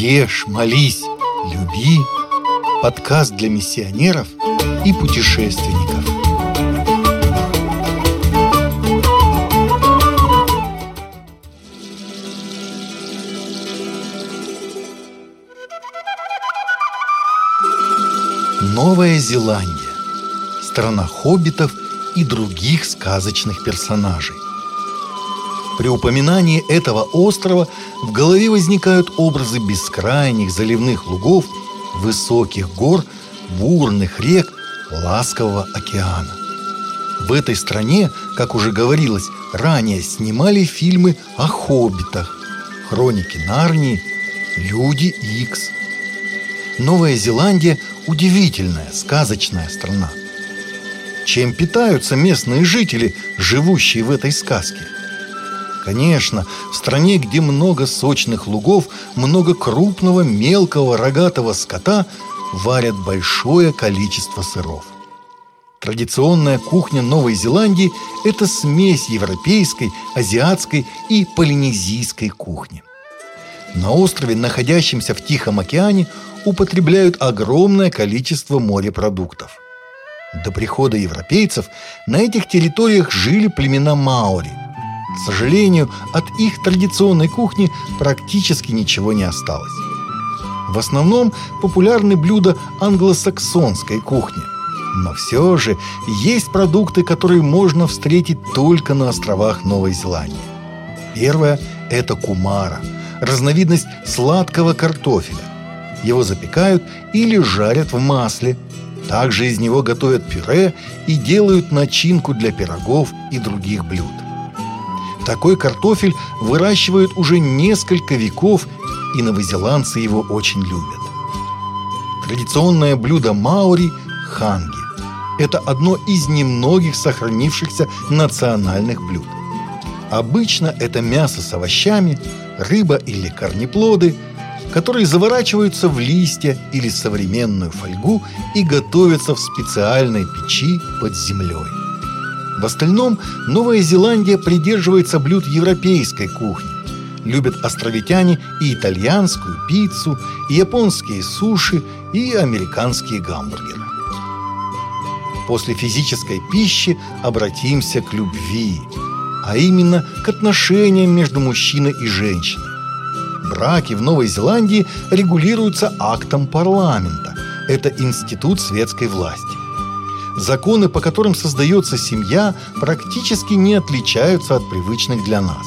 Ешь, молись, люби. Подкаст для миссионеров и путешественников. Новая Зеландия. Страна хоббитов и других сказочных персонажей. При упоминании этого острова в голове возникают образы бескрайних заливных лугов, высоких гор, бурных рек, ласкового океана. В этой стране, как уже говорилось, ранее снимали фильмы о хоббитах, хроники Нарнии, Люди Икс. Новая Зеландия – удивительная, сказочная страна. Чем питаются местные жители, живущие в этой сказке – Конечно, в стране, где много сочных лугов, много крупного, мелкого, рогатого скота, варят большое количество сыров. Традиционная кухня Новой Зеландии – это смесь европейской, азиатской и полинезийской кухни. На острове, находящемся в Тихом океане, употребляют огромное количество морепродуктов. До прихода европейцев на этих территориях жили племена маори – к сожалению, от их традиционной кухни практически ничего не осталось. В основном популярны блюда англосаксонской кухни. Но все же есть продукты, которые можно встретить только на островах Новой Зеландии. Первое – это кумара, разновидность сладкого картофеля. Его запекают или жарят в масле. Также из него готовят пюре и делают начинку для пирогов и других блюд. Такой картофель выращивают уже несколько веков, и новозеландцы его очень любят. Традиционное блюдо маори – ханги. Это одно из немногих сохранившихся национальных блюд. Обычно это мясо с овощами, рыба или корнеплоды, которые заворачиваются в листья или современную фольгу и готовятся в специальной печи под землей. В остальном Новая Зеландия придерживается блюд европейской кухни. Любят островитяне и итальянскую пиццу, и японские суши, и американские гамбургеры. После физической пищи обратимся к любви, а именно к отношениям между мужчиной и женщиной. Браки в Новой Зеландии регулируются актом парламента. Это институт светской власти. Законы, по которым создается семья, практически не отличаются от привычных для нас.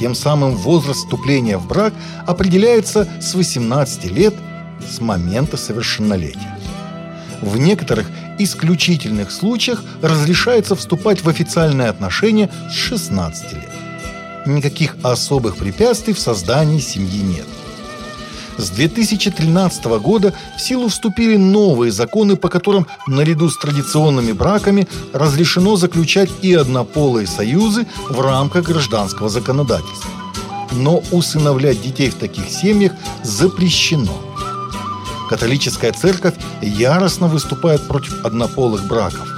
Тем самым возраст вступления в брак определяется с 18 лет с момента совершеннолетия. В некоторых исключительных случаях разрешается вступать в официальные отношения с 16 лет. Никаких особых препятствий в создании семьи нет. С 2013 года в силу вступили новые законы, по которым наряду с традиционными браками разрешено заключать и однополые союзы в рамках гражданского законодательства. Но усыновлять детей в таких семьях запрещено. Католическая церковь яростно выступает против однополых браков.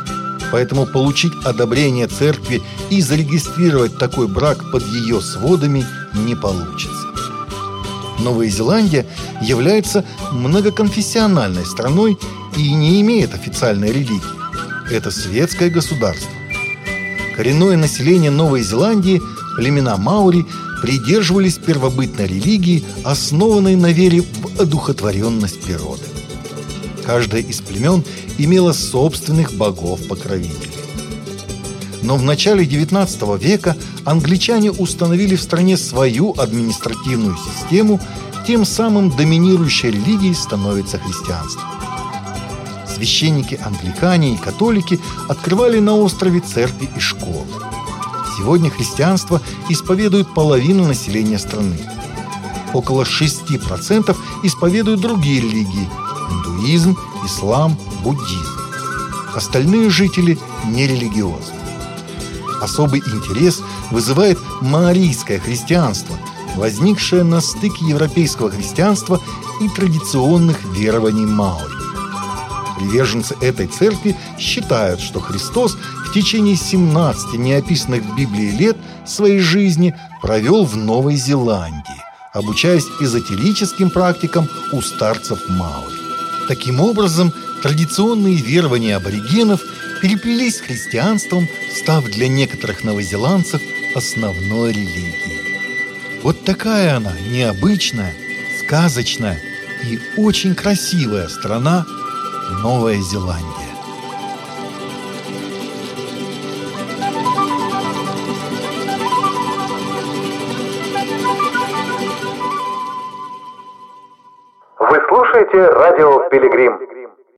Поэтому получить одобрение церкви и зарегистрировать такой брак под ее сводами не получится. Новая Зеландия является многоконфессиональной страной и не имеет официальной религии. Это светское государство. Коренное население Новой Зеландии, племена Маури, придерживались первобытной религии, основанной на вере в одухотворенность природы. Каждое из племен имело собственных богов-покровителей. Но в начале XIX века англичане установили в стране свою административную систему, тем самым доминирующей религией становится христианство. Священники-англикане и католики открывали на острове церкви и школы. Сегодня христианство исповедует половину населения страны. Около 6% исповедуют другие религии – индуизм, ислам, буддизм. Остальные жители нерелигиозны. Особый интерес вызывает маорийское христианство, возникшее на стыке европейского христианства и традиционных верований маори. Приверженцы этой церкви считают, что Христос в течение 17 неописанных в Библии лет своей жизни провел в Новой Зеландии, обучаясь эзотерическим практикам у старцев Мауи. Таким образом, традиционные верования аборигенов переплелись с христианством, став для некоторых новозеландцев основной религией. Вот такая она, необычная, сказочная и очень красивая страна Новая Зеландия. Вы слушаете радио «Пилигрим».